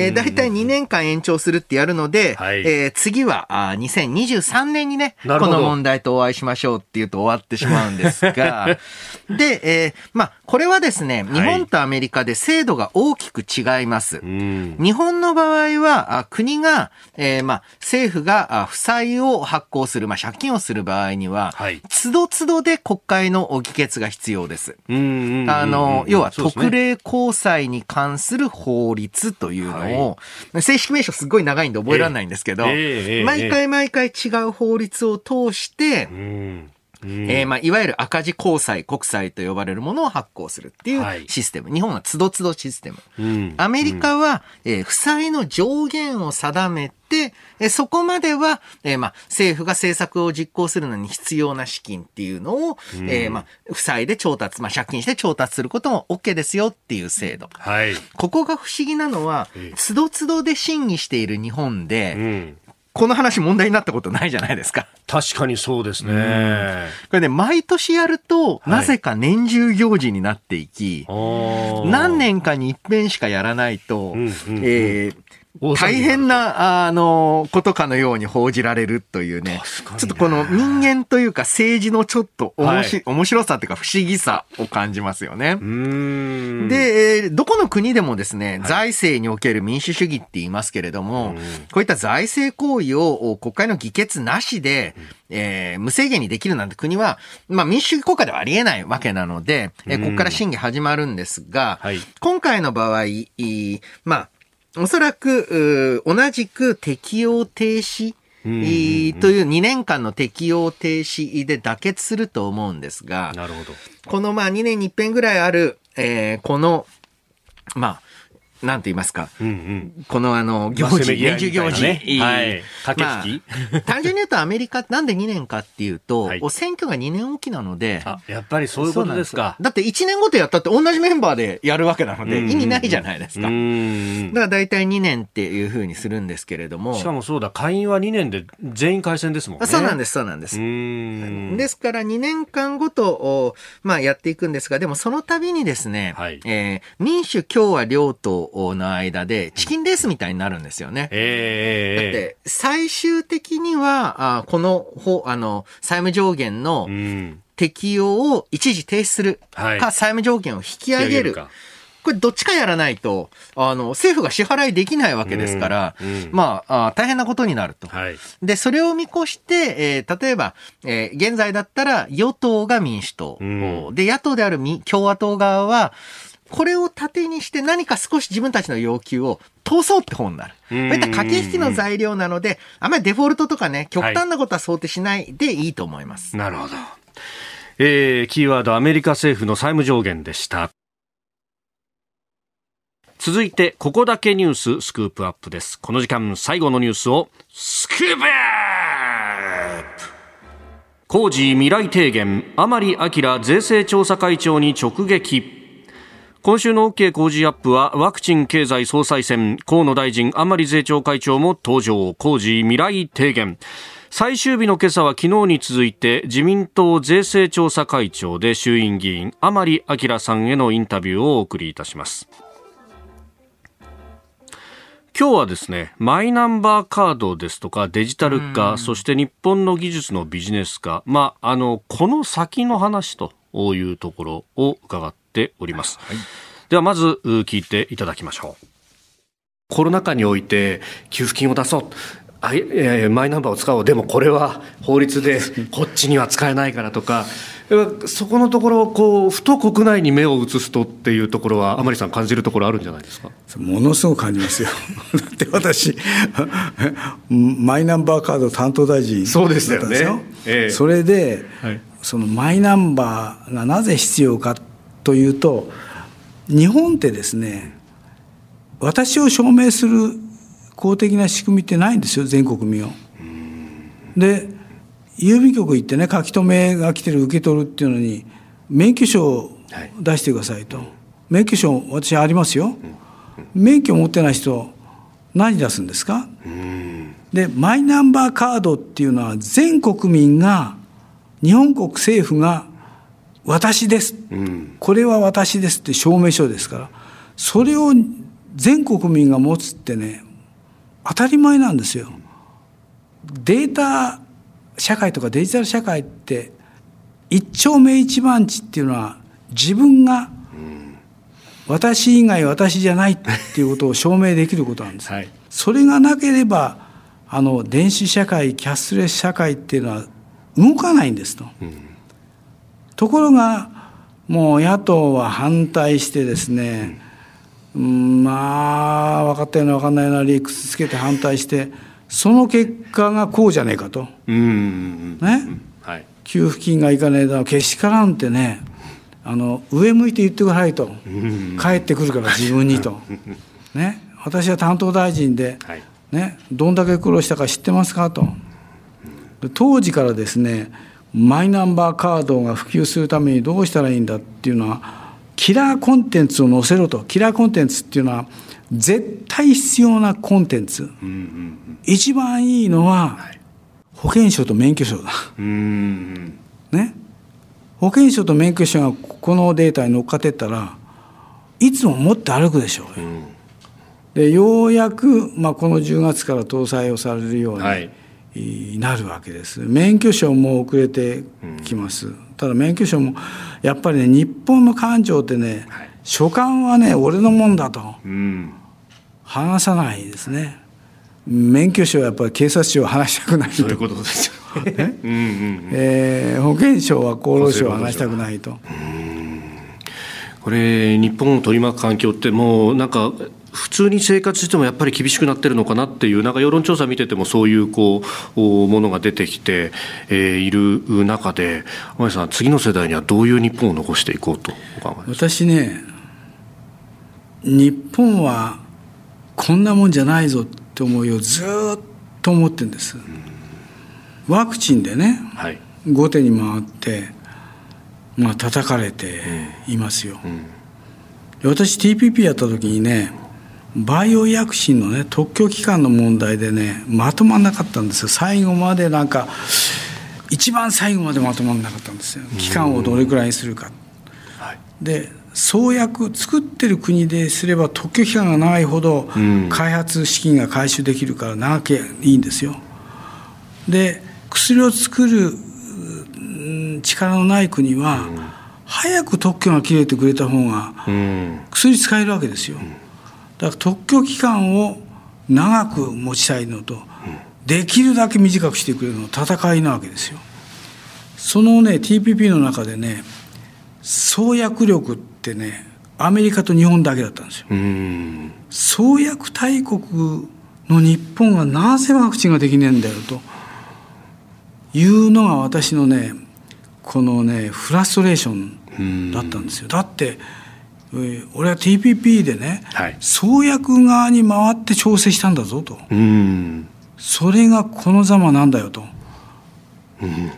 ー、大体2年間延長するってやるので、はい、えー、次はあ2023年にね、この問題とお会いしましょうって言うと終わってしまうんですが、で、えー、まあ、これはですね、日本とアメリカで制度が大きく違います。はい、日本の場合は、国が、えー、まあ、政府が負債を発行する、まあ、借金をする場合には、はい、つどつどでで国会の議決が必要です。あの、要は特例交際に関する法律というのを、はい、正式名称すごい長いんで覚えられないんですけど、えー、毎回毎回違う法律を通して、えー、まあ、いわゆる赤字公債、国債と呼ばれるものを発行するっていうシステム。はい、日本はつどつどシステム。うん、アメリカは、えー、負債の上限を定めて、えそこまでは、えー、まあ、政府が政策を実行するのに必要な資金っていうのを、うん、えー、まあ、負債で調達、まあ、借金して調達することも OK ですよっていう制度。はい。ここが不思議なのは、つどつどで審議している日本で、うんこの話問題になったことないじゃないですか。確かにそうですね。これね、毎年やると、なぜか年中行事になっていき、はい、何年かに一遍しかやらないと、うんうんうん、えー大変な、あの、ことかのように報じられるというね、ちょっとこの人間というか政治のちょっとおもし、はい、面白さっていうか不思議さを感じますよね。で、えー、どこの国でもですね、財政における民主主義って言いますけれども、こういった財政行為を国会の議決なしで、えー、無制限にできるなんて国は、まあ民主主義国家ではありえないわけなので、えー、ここから審議始まるんですが、はい、今回の場合、まあ、おそらく、同じく適用停止、という2年間の適用停止で妥結すると思うんですが、なるほど。このまあ2年に一遍ぐらいある、えー、この、まあ、なんて言いますか？うんうん、このあの、行事、年中行事。ね、はい。駆け引き、まあ、単純に言うとアメリカ なんで2年かっていうと、はい、選挙が2年おきなので。あ、やっぱりそういうことですか。だって1年ごとやったって同じメンバーでやるわけなので、意味ないじゃないですか。だから大体2年っていうふうにするんですけれども。しかもそうだ、会員は2年で全員改選ですもんね。そうなんです、そうなんです。ですから2年間ごと、まあやっていくんですが、でもその度にですね、はい、えー、民主共和両党の間でチキンレースみたいになるんですよね。えー、だって、最終的には、あこの、あの、債務上限の適用を一時停止する。か、はい、債務上限を引き上げる。これどっちかやらないと、あの、政府が支払いできないわけですから、うんうん、まああ、大変なことになると。はい、で、それを見越して、えー、例えば、えー、現在だったら与党が民主党、うん、で、野党である共和党側は、これを盾にして何か少し自分たちの要求を通そうって方になる。こういった駆け引きの材料なので、あまりデフォルトとかね、極端なことは想定しないでいいと思います。はい、なるほど。えー、キーワードアメリカ政府の債務上限でした。続いて、ここだけニューススクープアップです。この時間、最後のニュースを、スクープアップ工事未来提言、甘利明税制調査会長に直撃。今週の OK 工事アップはワクチン経済総裁選。河野大臣甘利税調会長も登場。工事未来提言。最終日の今朝は昨日に続いて自民党税制調査会長で衆院議員甘利明さんへのインタビューをお送りいたします。今日はですね、マイナンバーカードですとかデジタル化、そして日本の技術のビジネス化、まあ、あの、この先の話というところを伺っております。はい、ではまず聞いていただきましょう。コロナ禍において給付金を出そう。あいマイナンバーを使おう。でもこれは法律で こっちには使えないからとか。そこのところこうふと国内に目を移すとっていうところは甘利さん感じるところあるんじゃないですか？ものすごく感じますよ。だって私 マイナンバーカード担当大臣そうでしたよね、ええ、それで、はい、そのマイナンバーがなぜ必要かというと日本ってですね私を証明する公的な仕組みってないんですよ全国民を。で郵便局行ってね書き留めが来てる受け取るっていうのに免許証を出してくださいと、はい、免許証私ありますよ、免許持ってない人何出すんですか？でマイナンバーカードっていうのは全国民が日本国政府が私です、うん、これは私ですって証明書ですからそれを全国民が持つってね当たり前なんですよ。データ社会とかデジタル社会って一丁目一番地っていうのは自分が私以外私じゃないっていうことを証明できることなんです。はい、それがなければあの電子社会キャッシュレス社会っていうのは動かないんですと。うんところが、もう野党は反対してですね、うん、まあ、分かったような分かんないような理屈つけて反対して、その結果がこうじゃねえかと。うん。ね、はい、給付金がいかねえだけしからんってね、あの上向いて言ってくださいと、帰ってくるから自分にと。ね、私は担当大臣で、ね、どんだけ苦労したか知ってますかと。当時からですね、マイナンバーカードが普及するためにどうしたらいいんだっていうのは、キラーコンテンツを載せろと。キラーコンテンツっていうのは、絶対必要なコンテンツ。一番いいのは、保険証と免許証だ。ね。保険証と免許証がこのデータに乗っかってったら、いつも持って歩くでしょう。うんでようやく、まあ、この10月から搭載をされるようになるわけです。免許証も遅れてきます。うん、ただ免許証もやっぱりね日本の感情ってね、はい、所管はね俺のもんだと、うん、話さないですね。免許証はやっぱり警察庁は話したくないと。そういうことですよね。うんうん、えー、保険証は厚労省は話したくないと。これ日本を取り巻く環境ってもうなんか普通に生活してもやっぱり厳しくなってるのかなっていうなんか世論調査見ててもそういうこうものが出てきて、えー、いる中で天さん次の世代にはどういう日本を残していこうと私ね日本はこんなもんじゃないぞって思いをずっと思ってるんです、うん、ワクチンでね、はい、後手に回ってまあ叩かれていますよ、うん。うん、私 TPP やった時にねバイオ医薬品のね特許期間の問題でねまとまんなかったんですよ。最後までなんか一番最後までまとまんなかったんですよ。期間をどれくらいにするか、はい、で創薬作ってる国ですれば特許期間が長いほど開発資金が回収できるから長けいいんですよ。で薬を作る力のない国は、早く特許が切れてくれた方が薬使えるわけですよ。だから特許期間を長く持ちたいのと、できるだけ短くしてくれるの戦いなわけですよ。そのね TPP の中でね創薬力ってねアメリカと日本だけだったんですよ。創薬大国の日本がなぜワクチンができねえんだよというのが私のねこのねフラストレーションだったんですよ。だって俺は TPP でね、はい、創薬側に回って調整したんだぞと、それがこのざまなんだよと、うん、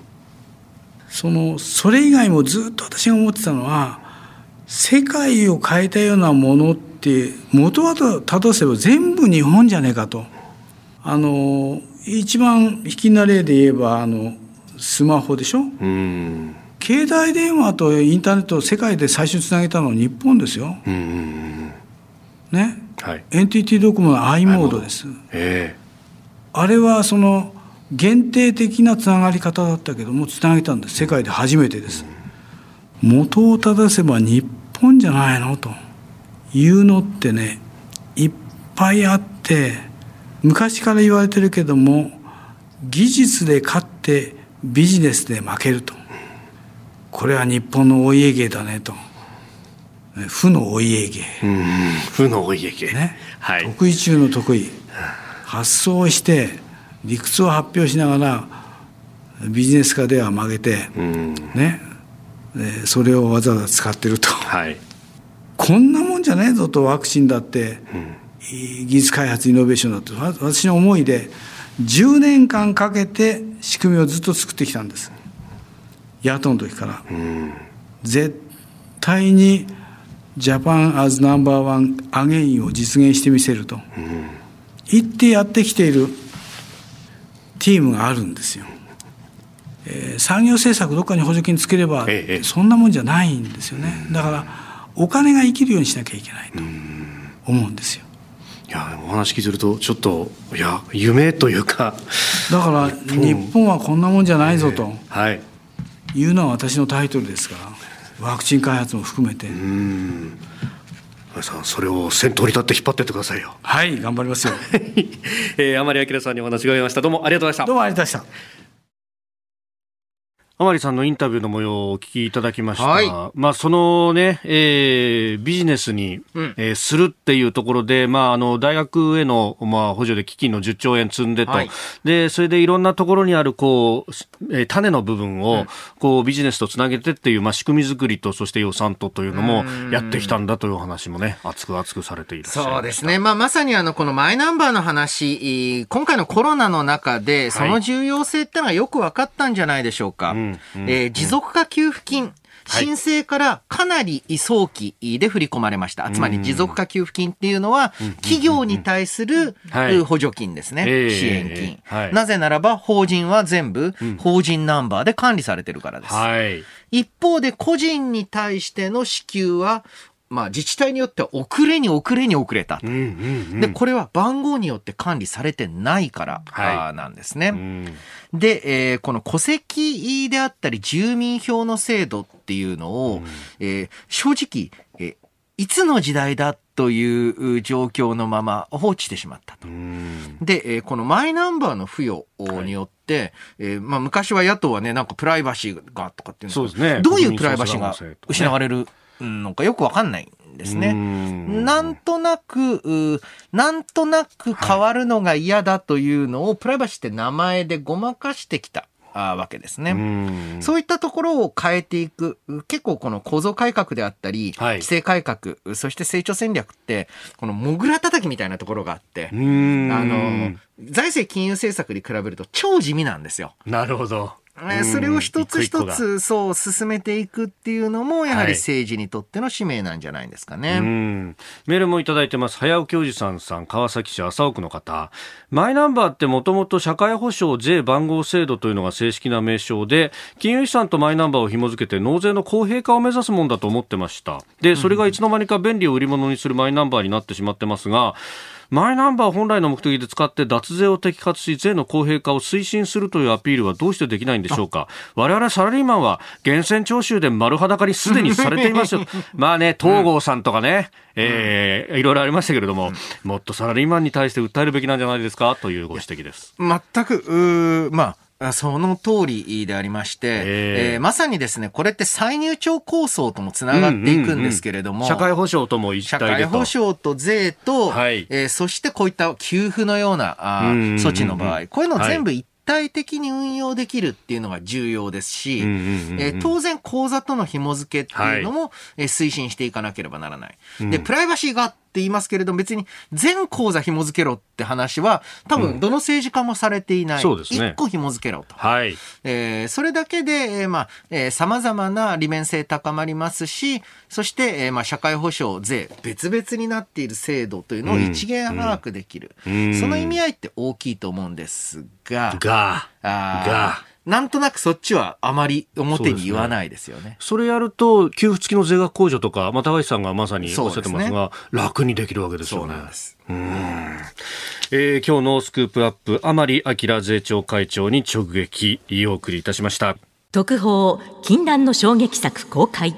そのそれ以外もずっと私が思ってたのは世界を変えたようなものって元はと正せば全部日本じゃねえかと。あの一番引きな例で言えばあのスマホでしょ、うん携帯電話とインターネットを世界で最初につなげたのは日本ですよ。ね、はい、NTT ドコモの i モードです。えー、あれはその限定的なつながり方だったけどもつなげたんです世界で初めてです。元を正せば日本じゃないのというのってねいっぱいあって昔から言われてるけども技術で勝ってビジネスで負けるとこれは日本のお家芸だねと。負のお家芸。負のお家芸。ね、はい、得意中の得意発想して理屈を発表しながらビジネス化では曲げて、ね。それをわざわざ使ってると、はい、こんなもんじゃねえぞとワクチンだって、うん、技術開発イノベーションだって私の思いで10年間かけて仕組みをずっと作ってきたんです野党の時から、うん、絶対に Japan as number one again を実現してみせると、うん、言ってやってきているチームがあるんですよ。えー、産業政策どっかに補助金つければ、そんなもんじゃないんですよね。だからお金が生きるようにしなきゃいけないと思うんですよ。いやお話聞いてるとちょっといや夢というか。だから日本はこんなもんじゃないぞと、はいいうのは私のタイトルですからワクチン開発も含めて。うん。さんそれを先頭に立って引っ張ってってくださいよ。はい頑張りますよ、えー、甘利明さんにお話伺いました。どうもありがとうございました。どうもありがとうございました甘利さんのインタビューの模様をお聞きいただきました。はい、まあ、そのね、えー、ビジネスに、うん、えー、するっていうところで、まあ、あの、大学への、まあ、補助で基金の10兆円積んでと、はい、で、それでいろんなところにある、こう、えー、種の部分を、こう、ビジネスとつなげてっていう、まあ、仕組み作りと、そして予算とというのもやってきたんだという話もね、熱く熱くされているそうですね。まあ、まさにあの、このマイナンバーの話、今回のコロナの中で、その重要性ってのがよく分かったんじゃないでしょうか。はいえー、持続化給付金、申請からかなり早期で振り込まれました。つまり持続化給付金っていうのは、企業に対する補助金ですね。支援金、なぜならば、法人は全部法人ナンバーで管理されてるからです。一方で、個人に対しての支給は、まあ、自治体によっては遅れに遅れに遅れた、うんうんうん、でこれは番号によって管理されてないから、はい、なんですね。うん、で、えー、この戸籍であったり住民票の制度っていうのを、うん、えー、正直、えー、いつの時代だという状況のまま放置してしまったと。うん、で、えー、このマイナンバーの付与によって、はい、えー、まあ、昔は野党はね、なんかプライバシーがとかっていうんですけど、ね、どういうプライバシーが失われるのかよくわかんないんですね。なんとなく、なんとなく変わるのが嫌だというのを、プライバシーって名前でごまかしてきた。あわけですね。そういったところを変えていく、結構この構造改革であったり、はい、規制改革、そして成長戦略って、このモグラ叩きみたいなところがあって、あの、財政金融政策に比べると超地味なんですよ。なるほど。それを一つ一つそう進めていくっていうのもやはり政治にとっての使命なんじゃないですかね、はい、メールもいただいてます。早尾教授さんさん川崎市麻生区の方。マイナンバーってもともと社会保障税番号制度というのが正式な名称で金融資産とマイナンバーを紐付けて納税の公平化を目指すもんだと思ってました。でそれがいつの間にか便利を売り物にするマイナンバーになってしまってますがマイナンバー本来の目的で使って脱税を摘発し税の公平化を推進するというアピールはどうしてできないんでしょうか？我々サラリーマンは源泉徴収で丸裸にすでにされていますよ。まあね東郷さんとかね、えー、いろいろありましたけれども、もっとサラリーマンに対して訴えるべきなんじゃないですか？というご指摘です。全くまあその通りでありまして、えー、まさにですね、これって再入庁構想ともつながっていくんですけれども、社会保障とも一体で社会保障と税と、はい、えー、そしてこういった給付のようなあ措置の場合、こういうの全部一体的に運用できるっていうのが重要ですし、え当然口座との紐付けっていうのも、はい、え推進していかなければならない。で、プライバシーがって言いますけれども、別に全口座紐付けろって話は、多分どの政治家もされていない。そうですね。一個紐付けろと。はい。えー、それだけで、えー、まあ、えー、様々な利便性高まりますし、そして、えー、まあ、社会保障、税、別々になっている制度というのを一元把握できる。うんうん、その意味合いって大きいと思うんですが、が、あが、なんとなくそっちはあまり表に言わないですよね。そ、ね、れやると、給付付きの税額控除とか、まあ、高橋さんがまさにおっしゃってますが、すね、楽にできるわけですよね。そうなんです。うん。えー、今日のスクープアップ、甘利明税調会長に直撃、お送りいたしました。特報、禁断の衝撃作公開。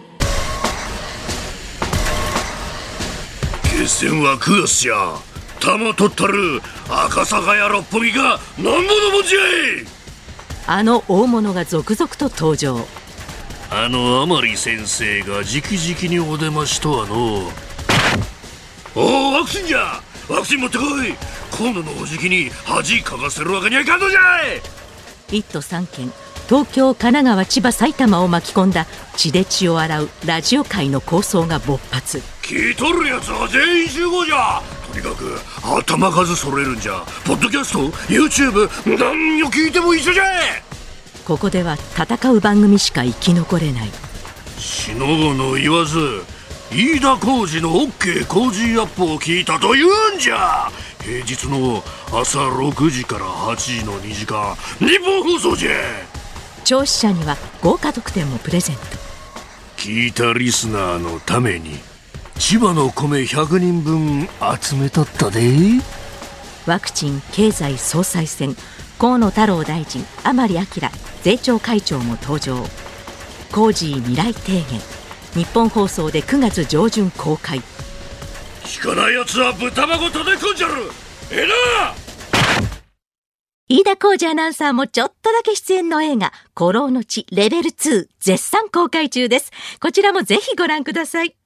決戦は9月じゃ。玉取ったる赤坂や六本木がなんぼのもんじゃいあの大物が続々と登場。あの甘利先生が直々にお出ましとはのおおワクチンじゃ！ワクチン持ってこい！今度のおじきに恥かかせるわけにはいかんのじゃい！1都3県東京神奈川千葉埼玉を巻き込んだ血で血を洗うラジオ界の構想が勃発。聞いとるやつは全員集合じゃとにかく頭数揃えるんじゃポッドキャスト YouTube 何を聞いても一緒じゃここでは戦う番組しか生き残れないしのぶの言わず飯田浩二の OK 工事アップを聞いたと言うんじゃ平日の朝6時から8時の2時間日本放送じゃ聴取者には豪華特典もプレゼント聞いたリスナーのために千葉の米100人分集めとったで。ワクチン経済総裁選河野太郎大臣甘利明税調会長も登場。コージー未来提言日本放送で9月上旬公開。聞かないやつは豚箱叩き込んじゃる。ええな飯田浩二アナウンサーもちょっとだけ出演の映画、古老の地レベル2絶賛公開中です。こちらもぜひご覧ください。